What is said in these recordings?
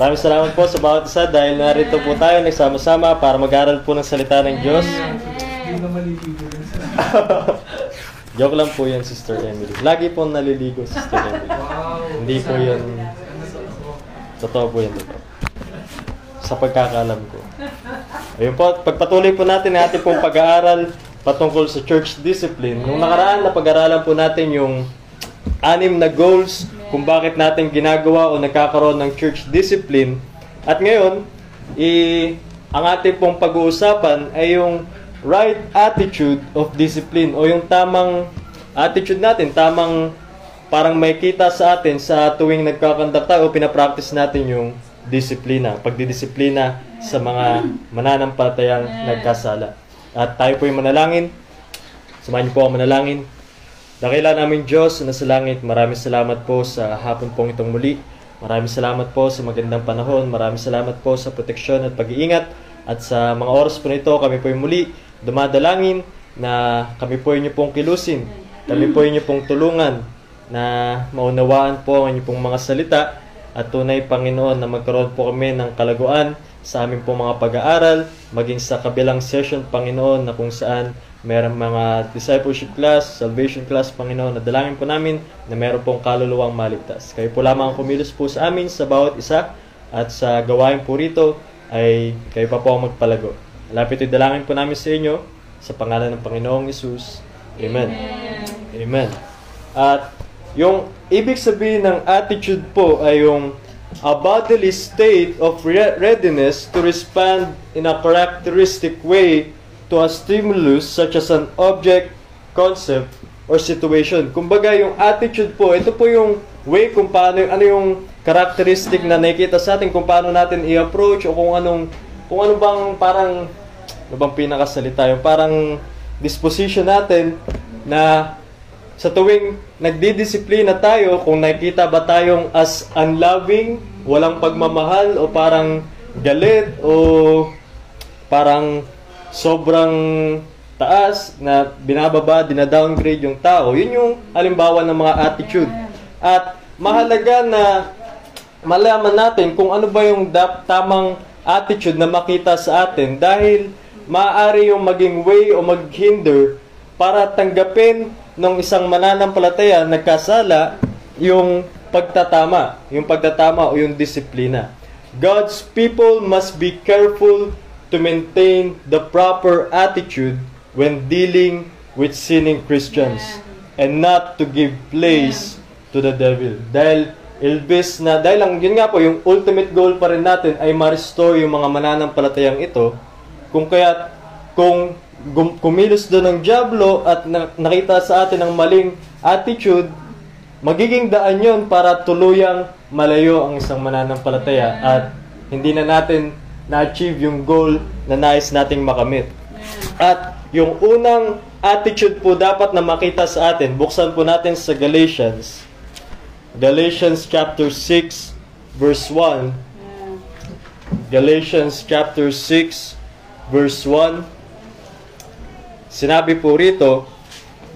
Maraming salamat po sa bawat isa dahil narito po tayo nagsama-sama para mag-aral po ng salita ng Diyos. Joke lang po yan, Sister Emily. Lagi po naliligo, Sister Emily. Wow. Hindi po yun, totoo po yan, totoo. Sa pagkakalam ko. Ayun po, pagpatuloy po natin ang ating pag-aaral patungkol sa church discipline. Nung nakaraan, napag-aralan po natin yung anim na goals kung bakit natin ginagawa o nagkakaroon ng church discipline. At ngayon, i ang ating pong pag-uusapan ay yung right attitude of discipline o yung tamang attitude natin, tamang parang may kita sa atin sa tuwing nagkakandak tayo o pinapractice natin yung disiplina, pagdidisiplina sa mga mananampalatayang nagkasala. At tayo po yung manalangin. Samahan niyo po ako manalangin. Dakila namin Diyos na sa langit, maraming salamat po sa hapon pong itong muli. Maraming salamat po sa magandang panahon. Maraming salamat po sa proteksyon at pag-iingat. At sa mga oras po nito, kami po yung muli dumadalangin na kami po inyo pong kilusin. Kami po inyo pong tulungan na maunawaan po ang inyo pong mga salita at tunay Panginoon na magkaroon po kami ng kalaguan sa aming pong mga pag-aaral, maging sa kabilang session Panginoon na kung saan meron mga discipleship class, salvation class Panginoon, na dalangin po namin na meron pong kaluluwang maligtas. Kayo po lamang ang kumilos po sa amin sa bawat isa at sa gawain po rito ay kayo pa po ang magpalago. Lapit ito'y dalangin po namin sa inyo sa pangalan ng Panginoong Isus. Amen. Amen. At yung ibig sabihin ng attitude po ay yung a bodily state of re- readiness to respond in a characteristic way to a stimulus such as an object, concept, or situation. Kumbaga, yung attitude po, ito po yung way kung paano, ano yung characteristic na nakikita sa atin, kung paano natin i-approach o kung anong, kung ano bang parang, ano bang pinakasalita, yung parang disposition natin na sa tuwing nagdidisiplina tayo, kung nakikita ba tayong as unloving, walang pagmamahal, o parang galit, o parang sobrang taas na binababa, dinadowngrade yung tao. Yun yung halimbawa ng mga attitude. At mahalaga na malaman natin kung ano ba yung dap- tamang attitude na makita sa atin dahil maaari yung maging way o maghinder para tanggapin ng isang mananampalataya nagkasala yung pagtatama, yung pagtatama o yung disiplina. God's people must be careful to maintain the proper attitude when dealing with sinning Christians and not to give place to the devil. Dahil ilbis na, dahil lang, yun nga po, yung ultimate goal pa rin natin ay ma-restore yung mga mananampalatayang ito. Kung kaya, kung kumilos doon ng Diablo at na- nakita sa atin ang maling attitude, magiging daan yon para tuluyang malayo ang isang mananampalataya at hindi na natin na-achieve yung goal na nais nating makamit. At yung unang attitude po dapat na makita sa atin, buksan po natin sa Galatians. Galatians chapter 6 verse 1. Galatians chapter 6 verse 1. Sinabi po rito,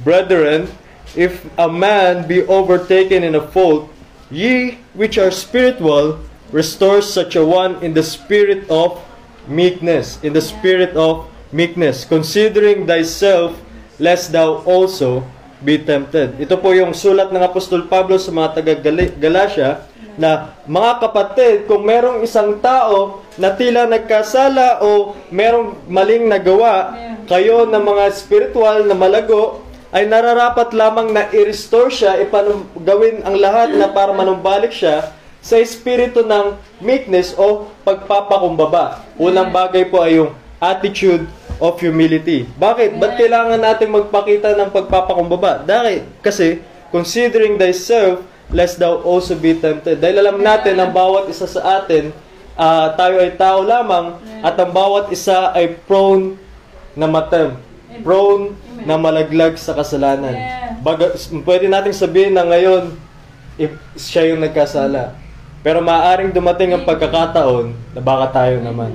Brethren, if a man be overtaken in a fault, ye which are spiritual, restore such a one in the spirit of meekness, in the spirit of meekness, considering thyself, lest thou also be tempted. Ito po yung sulat ng Apostol Pablo sa mga taga-Galatia na mga kapatid, kung merong isang tao na tila nagkasala o merong maling nagawa, kayo na mga spiritual na malago, ay nararapat lamang na i-restore siya, ipanum- gawin ang lahat na para manumbalik siya sa espiritu ng meekness o pagpapakumbaba. Unang bagay po ay yung attitude of humility. Bakit? Ba't kailangan natin magpakita ng pagpapakumbaba? Dahil, kasi, considering thyself, lest thou also be tempted. Dahil alam natin, ang bawat isa sa atin, ah, tayo ay tao lamang, at ang bawat isa ay prone na matem. Prone na malaglag sa kasalanan. Baga, pwede nating sabihin na ngayon, if siya yung nagkasala. Pero maaaring dumating ang pagkakataon na baka tayo naman.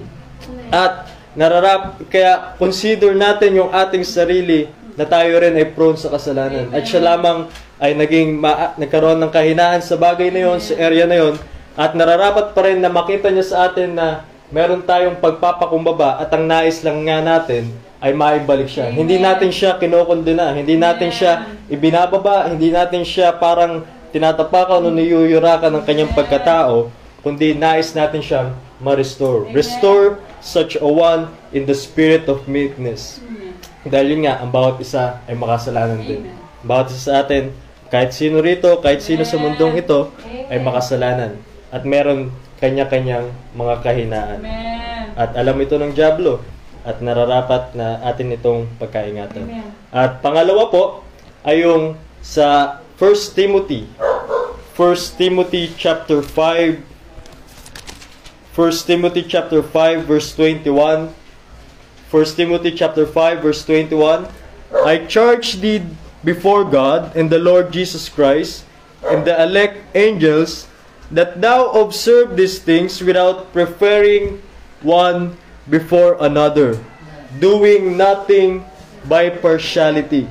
At nararap, kaya consider natin yung ating sarili na tayo rin ay prone sa kasalanan. At siya lamang ay naging ma- nagkaroon ng kahinaan sa bagay na yon, sa area na yon, At nararapat pa rin na makita niya sa atin na meron tayong pagpapakumbaba at ang nais lang nga natin ay maibalik siya. Amen. Hindi natin siya kinokondena, hindi natin siya ibinababa, hindi natin siya parang tinatapakan o niyuyurakan ng kanyang pagkatao, kundi nais natin siyang ma-restore. Amen. Restore such a one in the spirit of meekness. Amen. Dahil yun nga, ang bawat isa ay makasalanan din. Bawat isa sa atin, kahit sino rito, kahit sino sa mundong ito, ay makasalanan. At meron kanya-kanyang mga kahinaan. Amen. At alam ito ng Diablo. At nararapat na atin itong pagkaingatan. Amen. At pangalawa po, ay yung sa 1 Timothy. 1 Timothy chapter 5 1 Timothy chapter 5 verse 21 1 Timothy chapter 5 verse 21 I charge thee before God and the Lord Jesus Christ and the elect angels that thou observe these things without preferring one before another doing nothing by partiality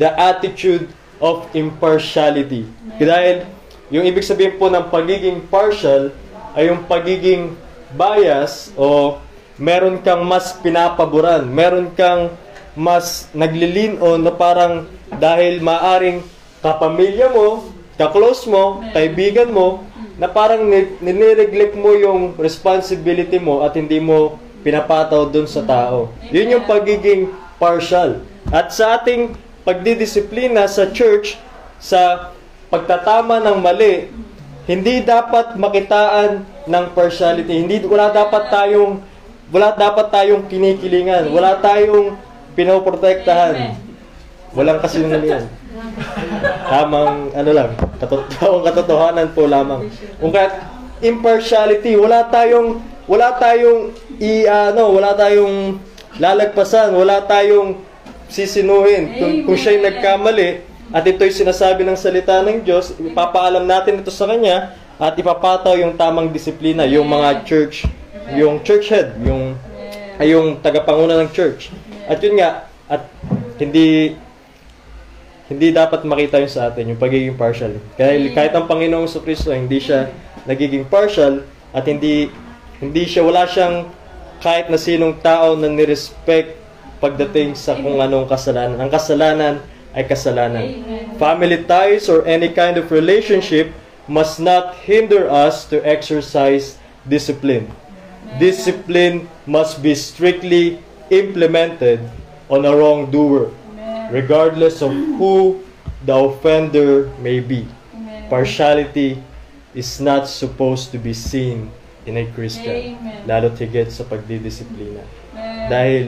the attitude of impartiality. Dahil yung ibig sabihin po ng pagiging partial ay yung pagiging bias o meron kang mas pinapaboran, meron kang mas naglilin o na parang dahil maaring kapamilya mo, kaklose mo, kaibigan mo, na parang ni- ninineglect mo yung responsibility mo at hindi mo pinapataw dun sa tao. Yun yung pagiging partial. At sa ating pagdidisiplina sa church, sa pagtatama ng mali, hindi dapat makitaan ng partiality. Hindi wala dapat tayong wala dapat tayong kinikilingan, wala tayong pinoprotektahan. Walang kasinungalingan. Tamang ano lang, katotohanan katotohanan po lamang. Kung kahit impartiality, wala tayong wala tayong i ano, wala tayong lalagpasan, wala tayong sisinuhin. Kung, kung siya'y nagkamali at ito'y sinasabi ng salita ng Diyos, ipapaalam natin ito sa kanya at ipapataw yung tamang disiplina, yung mga church, yung church head, yung ay yung tagapanguna ng church. At yun nga, at hindi hindi dapat makita yun sa atin, yung pagiging partial. Kaya kahit ang Panginoong sa Kristo, hindi siya nagiging partial at hindi hindi siya, wala siyang kahit na sinong tao na nirespect pagdating sa kung anong kasalanan. Ang kasalanan ay kasalanan. Amen. Family ties or any kind of relationship must not hinder us to exercise discipline. Discipline must be strictly implemented on a wrongdoer, Amen. regardless of who the offender may be. Amen. Partiality is not supposed to be seen in a Christian, Amen. lalo't higit sa pagdidisiplina. Amen. Dahil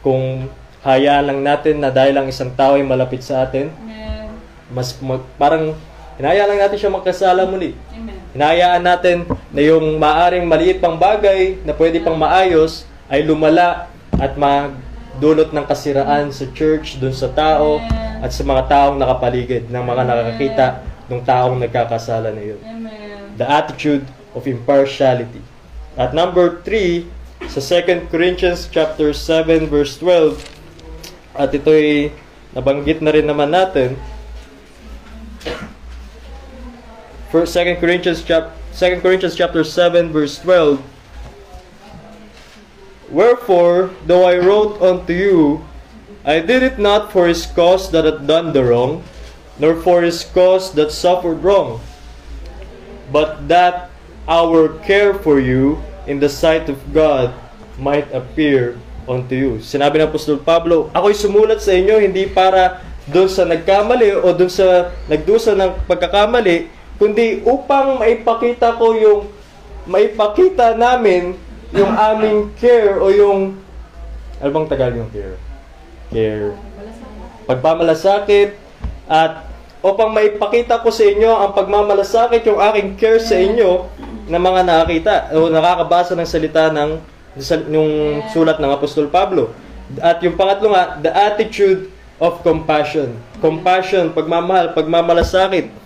kung hayaan lang natin na dahil ang isang tao ay malapit sa atin, Amen. mas mag, parang hinayaan lang natin siya magkasala muli. Amen. Hinayaan natin na yung maaring maliit pang bagay na pwede pang maayos ay lumala at magdulot ng kasiraan sa church, dun sa tao, at sa mga taong nakapaligid, ng mga nakakakita ng taong nagkakasala na yun. The attitude of impartiality. At number 3, sa 2 Corinthians chapter 7 verse 12, at ito'y nabanggit na rin naman natin, For 2 Corinthians chap 2 Corinthians chapter 7 verse 12 Wherefore though I wrote unto you I did it not for his cause that had done the wrong nor for his cause that suffered wrong but that our care for you in the sight of God might appear unto you. Sinabi ng Apostol Pablo, ako'y sumulat sa inyo hindi para doon sa nagkamali o doon sa nagdusa ng pagkakamali, kundi upang maipakita ko yung maipakita namin yung aming care o yung ano bang Tagalog yung care? Care. Pagmamalasakit at upang maipakita ko sa inyo ang pagmamalasakit yung aking care sa inyo na mga nakakita o nakakabasa ng salita ng yung sulat ng Apostol Pablo. At yung pangatlo nga, the attitude of compassion. Compassion, pagmamahal, pagmamalasakit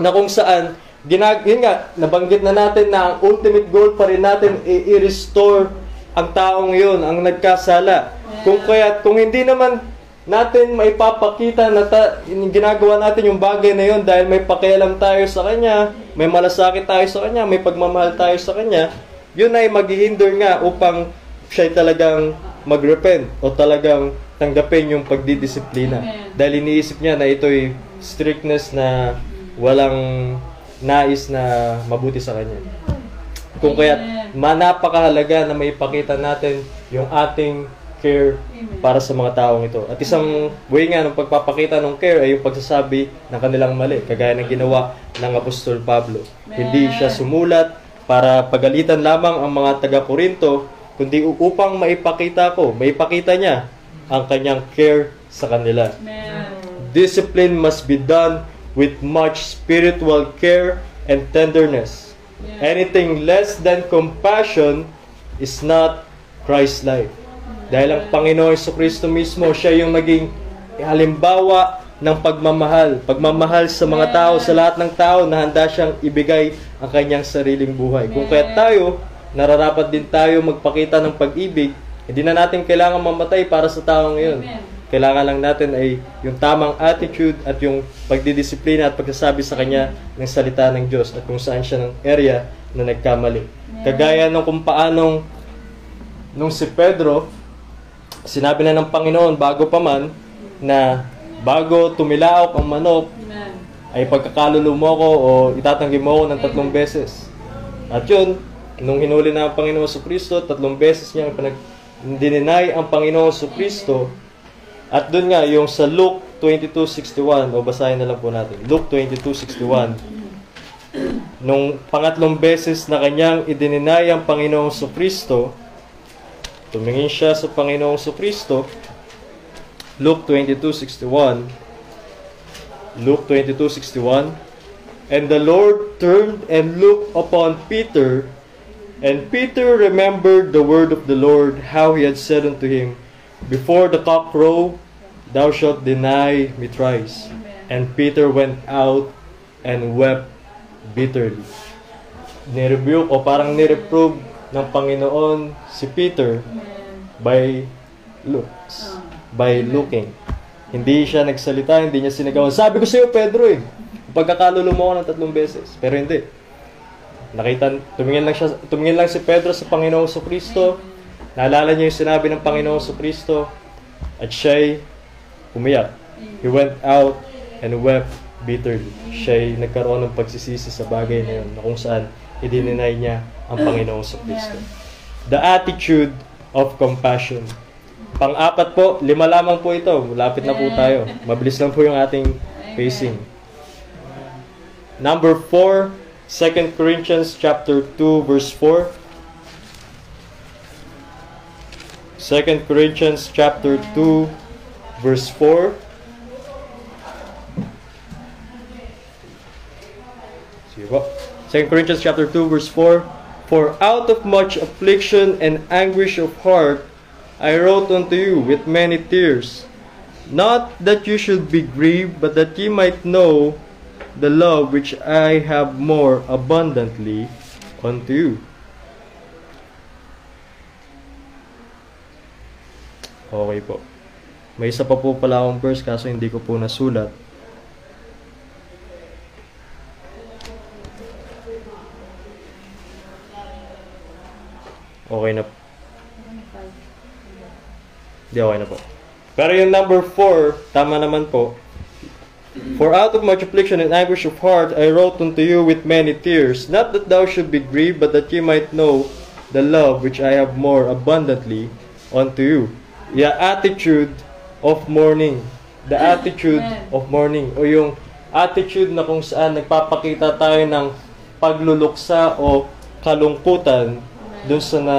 na kung saan ginag yun nga nabanggit na natin na ang ultimate goal pa rin natin i-restore ang taong yun, ang nagkasala. Kung kaya kung hindi naman natin maipapakita na ta, ginagawa natin yung bagay na yun dahil may pakialam tayo sa Kanya, may malasakit tayo sa Kanya, may pagmamahal tayo sa Kanya, yun ay maghihinder nga upang siya talagang mag-repent o talagang tanggapin yung pagdidisiplina. Amen. Dahil iniisip niya na ito'y strictness na walang nais na mabuti sa Kanya. Kung kaya manapakahalaga na maipakita natin yung ating care para sa mga taong ito. At isang way nga ng pagpapakita ng care ay yung pagsasabi ng kanilang mali, kagaya ng ginawa ng Apostol Pablo. Hindi siya sumulat para pagalitan lamang ang mga taga-Korinto, kundi upang maipakita ko, maipakita niya ang kanyang care sa kanila. Discipline must be done with much spiritual care and tenderness. Yeah. Anything less than compassion is not Christ-like. Dahil ang Panginoon Yeso Kristo mismo, siya yung naging halimbawa ng pagmamahal. Pagmamahal sa mga tao, sa lahat ng tao na handa siyang ibigay ang kanyang sariling buhay. Kung kaya tayo, nararapat din tayo magpakita ng pag-ibig, hindi na natin kailangan mamatay para sa taong ngayon. Amen. Kailangan lang natin ay yung tamang attitude at yung pagdidisiplina at pagsasabi sa kanya ng salita ng Diyos at kung saan siya ng area na nagkamali. Kagaya nung kung paanong nung si Pedro, sinabi na ng Panginoon bago pa man na bago tumilaok ang manok ay pagkakalulo mo ko o itatanggi mo ko ng tatlong beses. At yun, nung hinuli na ang Panginoon sa Kristo, tatlong beses niya pinag dininay ang Panginoon sa Kristo. At dun nga, yung sa Luke 22.61, o basahin na lang po natin. Luke 22.61. Nung pangatlong beses na kanyang idininay ang Panginoong Kristo, tumingin siya sa Panginoong Kristo, Luke 22.61, Luke 22:61 And the Lord turned and looked upon Peter and Peter remembered the word of the Lord how he had said unto him before the cock crow thou shalt deny me thrice and Peter went out and wept bitterly. Nirebuke o parang nireprove ng Panginoon si Peter by looks by looking. Hindi siya nagsalita, hindi niya sinigawan. Sabi ko sa iyo, Pedro eh, pagkakalulo mo ako ng tatlong beses. Pero hindi. Nakita, tumingin lang, siya, tumingin lang si Pedro sa Panginoong sa Kristo. Naalala niya yung sinabi ng Panginoong sa Kristo. At siya'y umiyak. He went out and wept bitterly. Siya'y nagkaroon ng pagsisisi sa bagay na yun, na kung saan idininay niya ang Panginoong sa Kristo. The attitude of compassion. Pang-apat po, lima lamang po ito. Lapit na po tayo. Mabilis lang po yung ating pacing. Number 4, 2 Corinthians chapter 2 verse 4. 2 Corinthians chapter 2 verse 4. Sige po. 2 Corinthians chapter 2 verse 4. For out of much affliction and anguish of heart I wrote unto you with many tears, not that you should be grieved, but that ye might know the love which I have more abundantly unto you. Okay po. May isa pa po pala akong verse kaso hindi ko po nasulat. Okay na. Hindi, okay na po. Pero yung number 4, tama naman po. For out of much affliction and anguish of heart, I wrote unto you with many tears, not that thou should be grieved, but that ye might know the love which I have more abundantly unto you. The attitude of mourning. The attitude of mourning. O yung attitude na kung saan nagpapakita tayo ng pagluluksa o kalungkutan dun sa na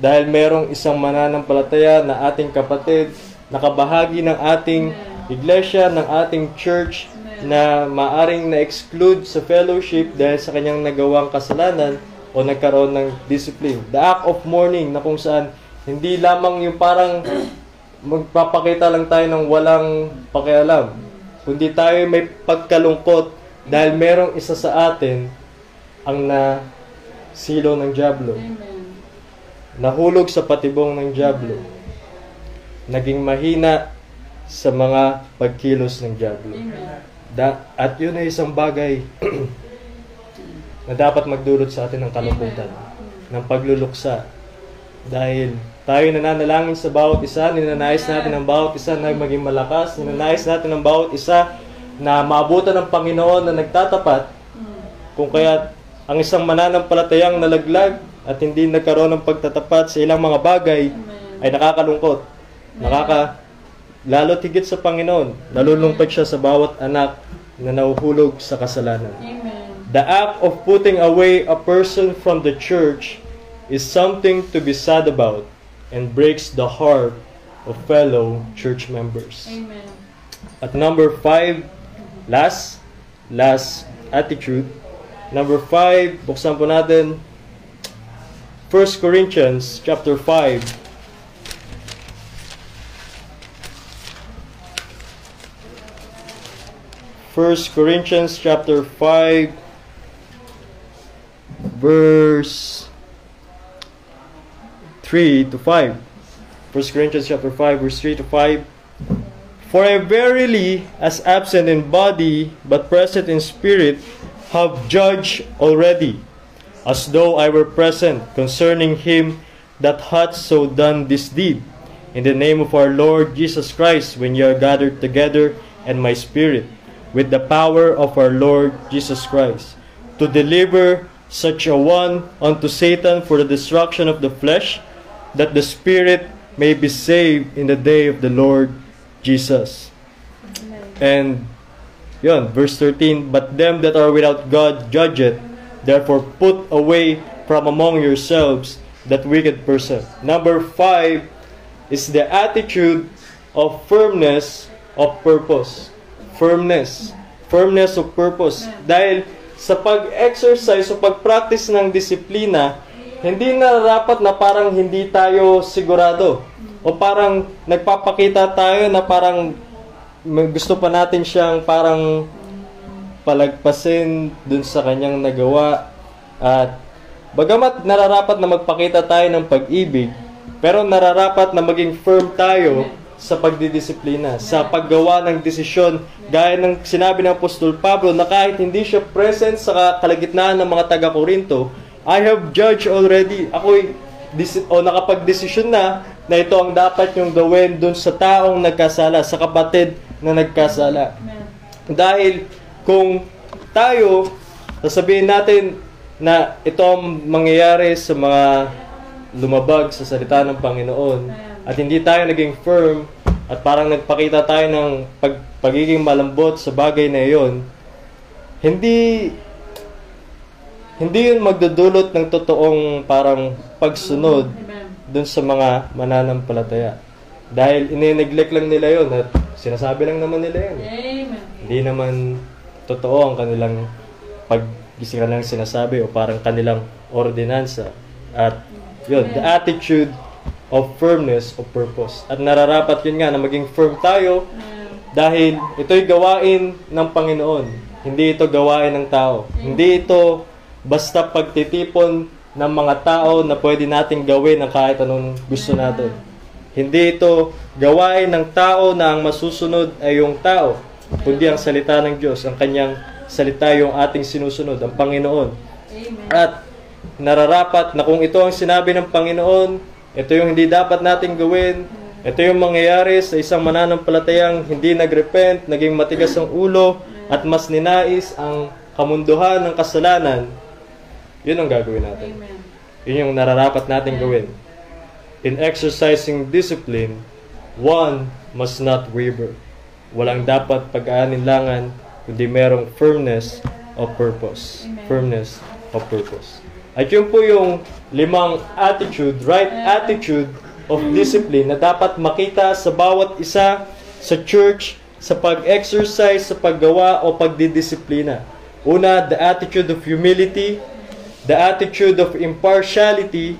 dahil merong isang mananampalataya na ating kapatid, nakabahagi ng ating iglesia, ng ating church, na maaring na-exclude sa fellowship dahil sa kanyang nagawang kasalanan o nagkaroon ng discipline. The act of mourning na kung saan hindi lamang yung parang magpapakita lang tayo ng walang pakialam, kundi tayo may pagkalungkot dahil merong isa sa atin ang na silo ng Diablo. Nahulog sa patibong ng Diablo, naging mahina sa mga pagkilos ng Diablo. Da, at yun ay isang bagay na dapat magdulot sa atin ng kalungkutan, ng pagluluksa. Dahil tayo nananalangin sa bawat isa, ninanais natin ang bawat isa na maging malakas, ninanais natin ang bawat isa na maabutan ng Panginoon na nagtatapat, kung kaya ang isang mananampalatayang nalaglag at hindi nagkaroon ng pagtatapat sa ilang mga bagay ay nakakalungkot. Nakaka lalo tigit sa Panginoon. Nalulungkot siya sa bawat anak na nahuhulog sa kasalanan. Amen. The act of putting away a person from the church is something to be sad about and breaks the heart of fellow church members. Amen. At number five, last, last attitude. Number five, buksan po natin 1 Corinthians chapter 5. First Corinthians chapter 5 verse 3 to 5. 1 Corinthians chapter 5 verse 3 to 5. For I verily, as absent in body, but present in spirit, have judged already, as though I were present, concerning him that hath so done this deed. In the name of our Lord Jesus Christ, when ye are gathered together, and my spirit, with the power of our Lord Jesus Christ, to deliver such a one unto Satan for the destruction of the flesh, that the spirit may be saved in the day of the Lord Jesus. Amen. And yun, verse 13, But them that are without God judge it, therefore put away from among yourselves that wicked person. Number 5 is the attitude of firmness of purpose. Firmness. Firmness of purpose. Dahil sa pag-exercise o pag-practice ng disiplina, hindi nararapat na parang hindi tayo sigurado. O parang nagpapakita tayo na parang gusto pa natin siyang parang palagpasin dun sa kanyang nagawa. At bagamat nararapat na magpakita tayo ng pag-ibig, pero nararapat na maging firm tayo sa pagdidisiplina, sa paggawa ng desisyon, gaya ng sinabi ng Apostol Pablo na kahit hindi siya present sa kalagitnaan ng mga taga-Korinto, I have judged already. Ako'y disi- o nakapag-desisyon na na ito ang dapat yung gawin dun sa taong nagkasala, sa kapatid na nagkasala. Amen. Dahil kung tayo, sasabihin natin na ito ang mangyayari sa mga lumabag sa salita ng Panginoon at hindi tayo naging firm at parang nagpakita tayo ng pag, pagiging malambot sa bagay na iyon, hindi hindi yun magdudulot ng totoong parang pagsunod dun sa mga mananampalataya. Dahil inineglect lang nila yon at sinasabi lang naman nila yun. Amen. Hindi naman totoo ang kanilang pag kanilang sinasabi o parang kanilang ordinansa. At yun, the attitude of firmness of purpose. At nararapat yun nga na maging firm tayo dahil ito'y gawain ng Panginoon. Hindi ito gawain ng tao. Hindi ito basta pagtitipon ng mga tao na pwede nating gawin ng kahit anong gusto natin. Hindi ito gawain ng tao na ang masusunod ay yung tao, kundi ang salita ng Diyos, ang kanyang salita yung ating sinusunod, ang Panginoon. Amen. At nararapat na kung ito ang sinabi ng Panginoon, ito yung hindi dapat nating gawin, ito yung mangyayari sa isang mananampalatayang hindi nagrepent, naging matigas ang ulo, at mas ninais ang kamunduhan ng kasalanan, yun ang gagawin natin. Amen. Yun yung nararapat nating gawin. In exercising discipline, one must not waver. Walang dapat pag-aalinlangan, kundi merong firmness of purpose. Amen. Firmness of purpose. At yun po yung limang attitude, right attitude of discipline na dapat makita sa bawat isa sa church, sa pag-exercise, sa paggawa o pagdidisiplina. Una, the attitude of humility, the attitude of impartiality,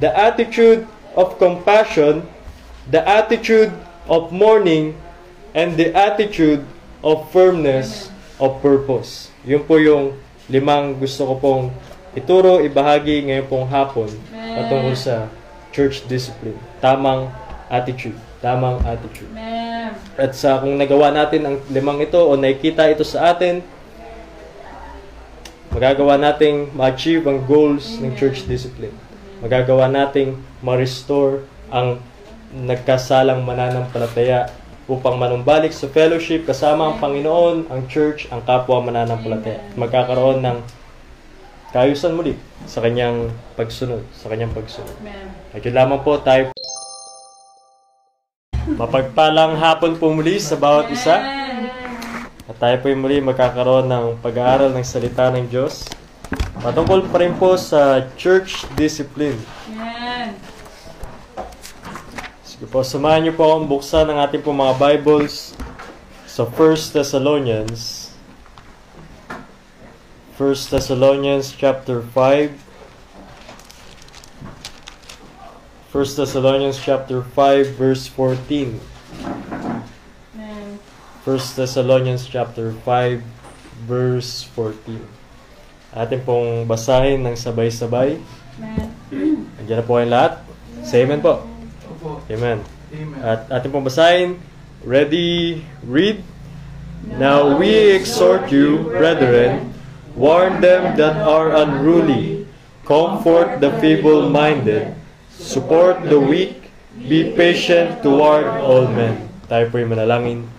the attitude of compassion, the attitude of mourning, and the attitude of firmness of purpose. Yun po yung limang gusto ko pong ituro, ibahagi ngayon pong hapon patungkol sa church discipline. Tamang attitude. Tamang attitude. At sa kung nagawa natin ang limang ito o nakikita ito sa atin, magagawa nating ma-achieve ang goals ng church discipline. Magagawa nating ma-restore ang nagkasalang mananampalataya upang manumbalik sa fellowship kasama ang Panginoon, ang church, ang kapwa mananampalataya. Magkakaroon ng kaayusan muli sa kanyang pagsunod, sa kanyang pagsunod. Amen. At yun lamang po tayo. Mapagpalang hapon po muli sa bawat isa. At tayo po muli magkakaroon ng pag-aaral ng salita ng Diyos. Patungkol pa rin po sa church discipline. Amen. Sige po, samahan niyo po akong buksan ng ating po mga Bibles sa 1 Thessalonians. 1 Thessalonians chapter 5. 1 Thessalonians chapter 5 verse 14. Amen. 1 Thessalonians chapter 5 verse 14. Atin pong basahin ng sabay-sabay. Amen. Andiyan na po kayong lahat. Say amen po. Opo. Amen. Amen. At atin pong basahin. Ready, read. Now we exhort you, brethren, warn them that are unruly, comfort the feeble-minded, support the weak, be patient toward all men. Tayo po'y manalangin.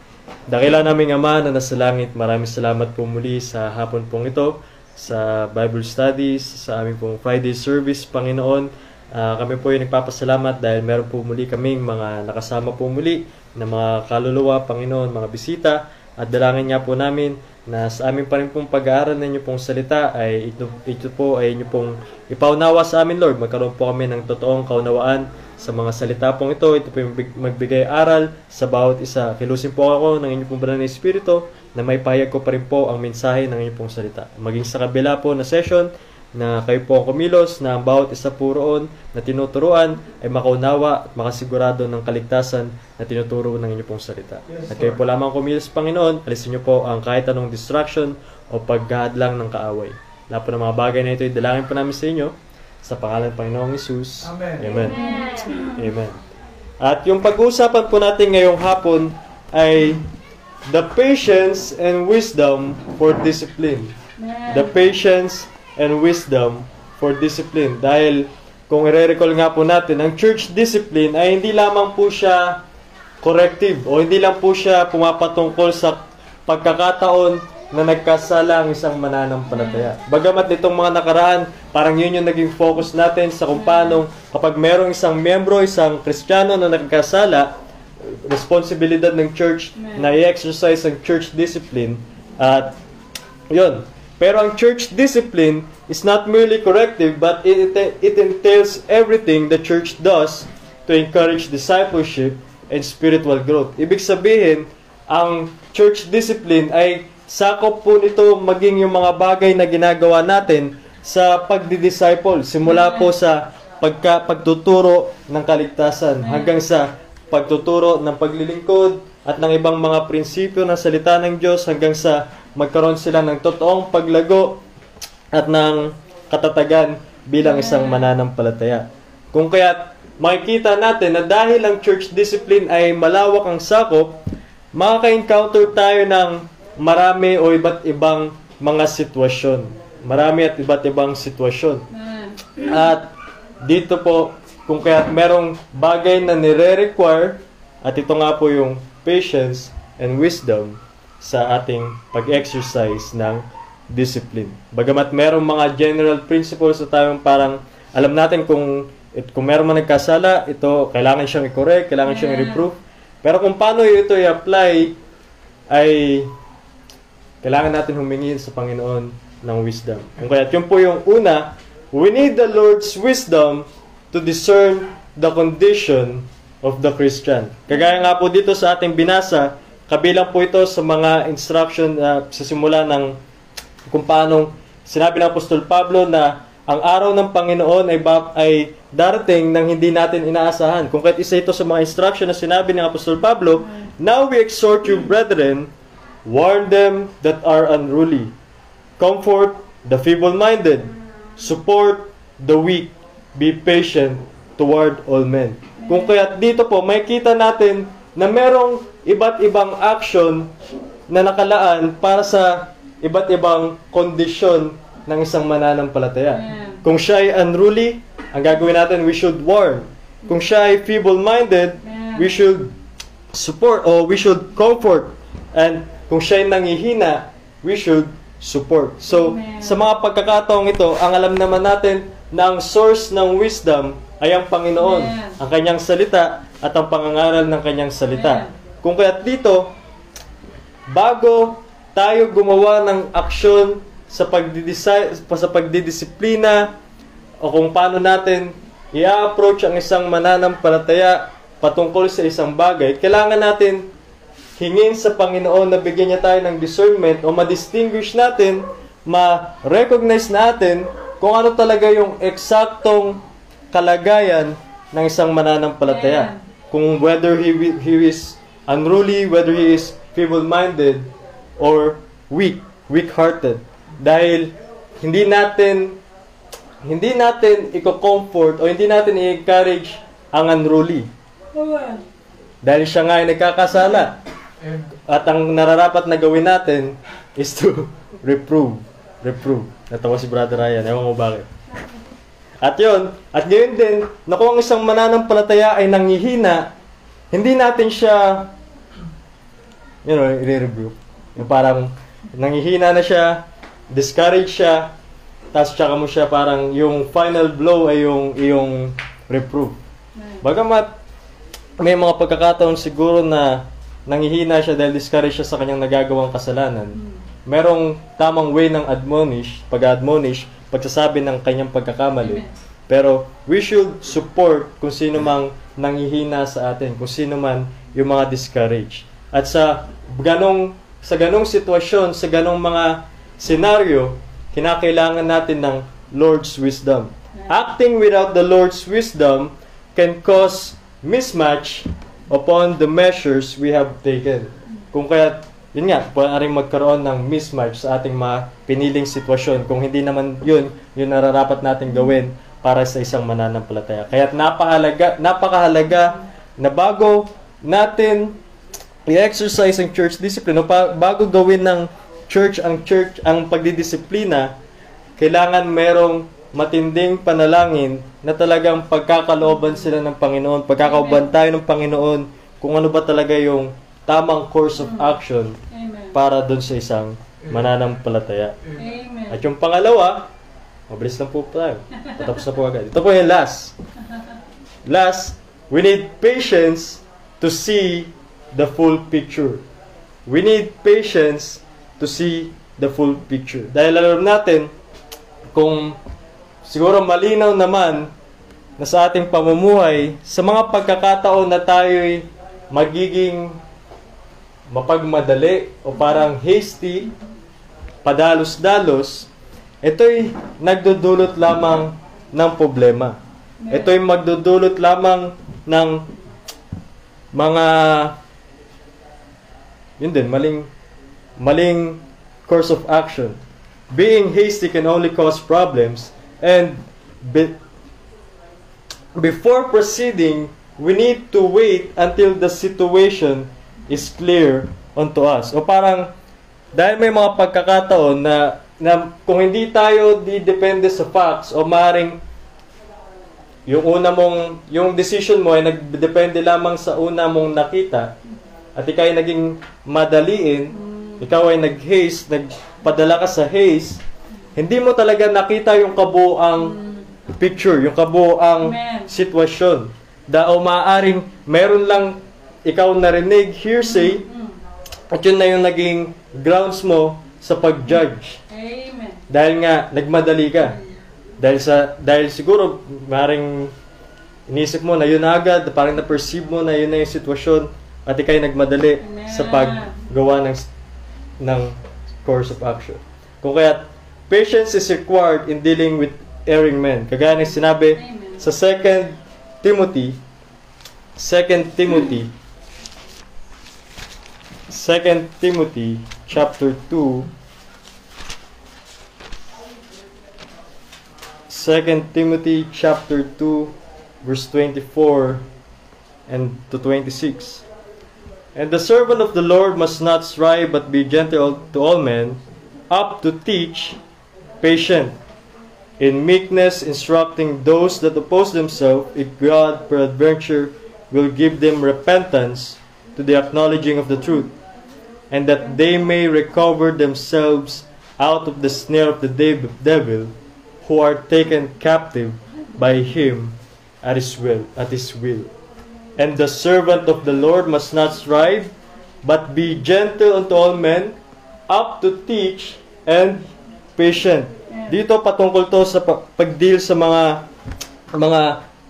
Dakila naming Ama na nasa langit, maraming salamat po muli sa hapon pong ito, sa Bible studies, sa aming pong Friday service, Panginoon. Ah, kami po ay nagpapasalamat dahil meron po muli kaming mga nakasama po muli na mga kaluluwa, Panginoon, mga bisita. At dalangin nga po namin na sa amin pa rin pong pag-aaral ng inyo pong salita ay ito, ito po ay inyo pong ipaunawa sa amin, Lord. Magkaroon po kami ng totoong kaunawaan sa mga salita pong ito. Ito po yung big- magbigay aral sa bawat isa. Kilusin po ako ng inyong pong banal na Espiritu na may pahayag ko pa rin po ang mensahe ng inyong pong salita. Maging sa kabila po na session na kayo po ang kumilos na ang bawat isa po roon na tinuturuan ay makaunawa at makasigurado ng kaligtasan na tinuturo ng inyong pong salita. At kayo po lamang kumilos, Panginoon, alisin niyo po ang kahit anong distraction o paghahadlang ng kaaway. Lahat po ng mga bagay na ito, idalangin po namin sa inyo sa pangalan ng Panginoong Isus. Amen. Amen. Amen. At yung pag-uusapan po natin ngayong hapon ay the patience and wisdom for discipline. The patience and wisdom for discipline. Dahil kung i-recall nga po natin, ang church discipline ay hindi lamang po siya corrective o hindi lang po siya pumapatungkol sa pagkakataon na nagkasala ang isang mananampalataya. Bagamat nitong mga nakaraan, parang yun yung naging focus natin sa kung paano kapag merong isang membro, isang kristyano na nagkasala, responsibilidad ng church na i-exercise ang church discipline at yun. Pero ang church discipline is not merely corrective but it, it entails everything the church does to encourage discipleship and spiritual growth. Ibig sabihin, ang church discipline ay sakop po nito maging yung mga bagay na ginagawa natin sa pagdi-disciple. Simula po sa pagka, pagtuturo ng kaligtasan hanggang sa pagtuturo ng paglilingkod at ng ibang mga prinsipyo ng salita ng Diyos hanggang sa magkaroon sila ng totoong paglago at ng katatagan bilang isang mananampalataya. Kung kaya makikita natin na dahil ang church discipline ay malawak ang sakop, makaka-encounter tayo ng marami o iba't ibang mga sitwasyon. Marami at iba't ibang sitwasyon. Amen. At dito po, kung kaya merong bagay na nire-require, at ito nga po yung patience and wisdom sa ating pag-exercise ng discipline. Bagamat merong mga general principles na tayong parang alam natin kung it, kung meron man nagkasala, ito kailangan siyang i-correct, kailangan siyang Yeah. i-reprove. Pero kung paano ito i-apply ay kailangan natin humingi sa Panginoon ng wisdom. Kung kaya yun po yung una, we need the Lord's wisdom to discern the condition of the Christian. Kagaya nga po dito sa ating binasa, kabilang po ito sa mga instruction uh, sa simula ng kung paano sinabi ng Apostol Pablo na ang araw ng Panginoon ay, ba, ay darating nang hindi natin inaasahan. Kung kahit isa ito sa mga instruction na sinabi ng Apostol Pablo, Now we exhort you, brethren, warn them that are unruly, comfort the feeble-minded, support the weak, be patient toward all men. Kung kaya dito po, makikita natin na merong iba't ibang action na nakalaan para sa iba't ibang kondisyon ng isang mananampalataya. Kung siya ay unruly, ang gagawin natin, we should warn. Kung siya ay feeble-minded, we should support or we should comfort. And kung siya ay nangihina, we should support. So, Amen. sa mga pagkakataong ito, ang alam naman natin na ang source ng wisdom ay ang Panginoon, Amen. ang kanyang salita at ang pangangaral ng kanyang salita. Amen. Kung kaya't dito, bago tayo gumawa ng aksyon sa pagdidisi- sa pagdidisiplina o kung paano natin i-approach ang isang mananampalataya patungkol sa isang bagay, kailangan natin hingin sa Panginoon na bigyan niya tayo ng discernment o ma-distinguish natin, ma-recognize natin kung ano talaga yung eksaktong kalagayan ng isang mananampalataya. Kung whether he, he is unruly, whether he is feeble-minded, or weak, weak-hearted. Dahil hindi natin hindi natin i-comfort o hindi natin i-encourage ang unruly. Dahil siya nga ay nagkakasala. At ang nararapat na gawin natin is to reprove. Reprove. Natawa si Brother Ryan. Ewan mo bakit. At yun, at ngayon din, na kung ang isang mananampalataya ay nangihina, hindi natin siya, you know, i-rebuke. Yung parang nangihina na siya, discourage siya, tapos tsaka mo siya parang yung final blow ay yung, yung reprove. Bagamat may mga pagkakataon siguro na nangihina siya dahil discourage siya sa kanyang nagagawang kasalanan. Merong tamang way ng admonish, pag-admonish, pagsasabi ng kanyang pagkakamali. Amen. Pero we should support kung sino mang nangihina sa atin, kung sino man yung mga discourage. At sa ganong sa ganong sitwasyon, sa ganong mga senaryo, kinakailangan natin ng Lord's wisdom. Acting without the Lord's wisdom can cause mismatch upon the measures we have taken. Kung kaya, yun nga, pwede magkaroon ng mismatch sa ating mga piniling sitwasyon. Kung hindi naman yun, yun nararapat natin gawin para sa isang mananampalataya. Kaya napakahalaga, napakahalaga na bago natin i-exercise ang church discipline, o pa, bago gawin ng church ang church ang pagdidisiplina, kailangan merong matinding panalangin na talagang pagkakalooban sila ng Panginoon, pagkakaoban tayo ng Panginoon kung ano ba talaga yung tamang course of action Amen. para doon sa isang mananampalataya. Amen. At yung pangalawa, mabilis lang po tayo. Patapos na po agad. Ito po yung last. Last, we need patience to see the full picture. We need patience to see the full picture. Dahil alam natin, kung siguro malinaw naman na sa ating pamumuhay, sa mga pagkakataon na tayo'y magiging mapagmadali o parang hasty, padalos-dalos, ito'y nagdudulot lamang ng problema. Ito'y magdudulot lamang ng mga yun din, maling maling course of action. Being hasty can only cause problems and be, before proceeding, we need to wait until the situation is clear unto us. O parang, dahil may mga pagkakataon na, na kung hindi tayo didepende sa facts o maring yung una mong, yung decision mo ay nagdepende lamang sa una mong nakita at ikaw ay naging madaliin, ikaw ay nag-haste, nagpadala ka sa haste, hindi mo talaga nakita yung kabuang picture, yung kabuang Amen. sitwasyon. Da o maaaring meron lang ikaw narinig, hearsay, at yun na yung naging grounds mo sa pag-judge. Amen. Dahil nga, nagmadali ka. Dahil sa dahil siguro maring inisip mo na yun na agad, parang na-perceive mo na yun na yung sitwasyon at ikay nagmadali Amen. sa paggawa ng ng course of action. Kung kaya patience is required in dealing with erring men. Kagaya ng sinabi Amen. sa 2 Timothy 2 Timothy 2 Timothy chapter 2 2 Timothy chapter 2 verse 24 and to 26. And the servant of the Lord must not strive but be gentle to all men, up to teach, patient, in meekness instructing those that oppose themselves, if God peradventure will give them repentance to the acknowledging of the truth, and that they may recover themselves out of the snare of the devil, who are taken captive by him at his will, at his will. And the servant of the Lord must not strive, but be gentle unto all men, up to teach and patient. Dito patungkol to sa pa- pag-deal sa mga mga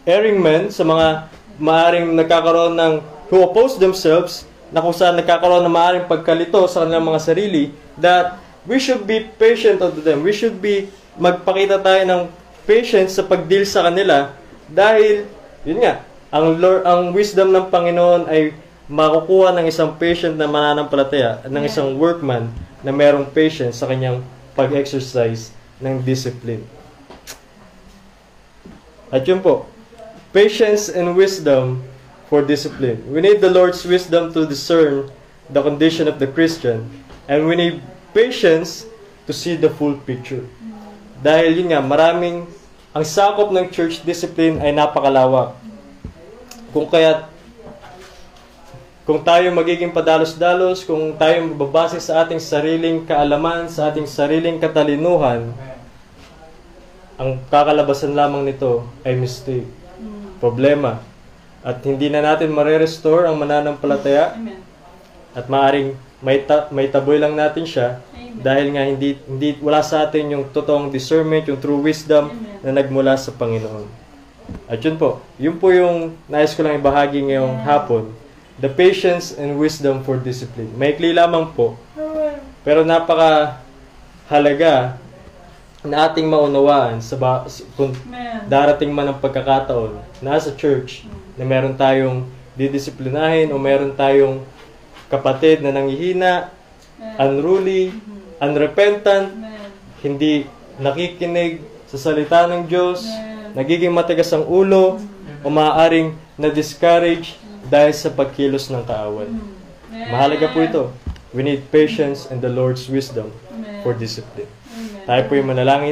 erring men, sa mga maaring nagkakaroon ng who oppose themselves, na kung saan nagkakaroon ng maaring pagkalito sa kanilang mga sarili, that we should be patient unto them. We should be, magpakita tayo ng patience sa pag-deal sa kanila dahil, yun nga, ang, Lord, ang wisdom ng Panginoon ay makukuha ng isang patient na mananampalataya, ng isang workman na merong patience sa kanyang pag-exercise ng discipline. At yun po, patience and wisdom for discipline. We need the Lord's wisdom to discern the condition of the Christian and we need patience to see the full picture. Dahil yun nga, maraming, ang sakop ng church discipline ay napakalawak. Kung kaya kung tayo magiging padalos-dalos, kung tayo magbabase sa ating sariling kaalaman, sa ating sariling katalinuhan, ang kakalabasan lamang nito ay mistake, problema. At hindi na natin mare-restore ang mananampalataya at maaring may, ta- may taboy lang natin siya dahil nga hindi, hindi wala sa atin yung totoong discernment, yung true wisdom na nagmula sa Panginoon. At yun po, yun po yung nais ko lang ibahagi ngayong hapon. The patience and wisdom for discipline. Maikli lamang po, pero napaka halaga na ating maunawaan sa ba- kung darating man ang pagkakataon na sa church na meron tayong didisiplinahin o meron tayong kapatid na nangihina, unruly, unrepentant, Amen. hindi nakikinig sa salita ng Diyos, nagiging matigas ang ulo, o maaaring na-discourage dahil sa pagkilos ng kaaway. Amen. Mahalaga po ito. We need patience and the Lord's wisdom Amen. for discipline. Amen. Tayo po yung manalangin.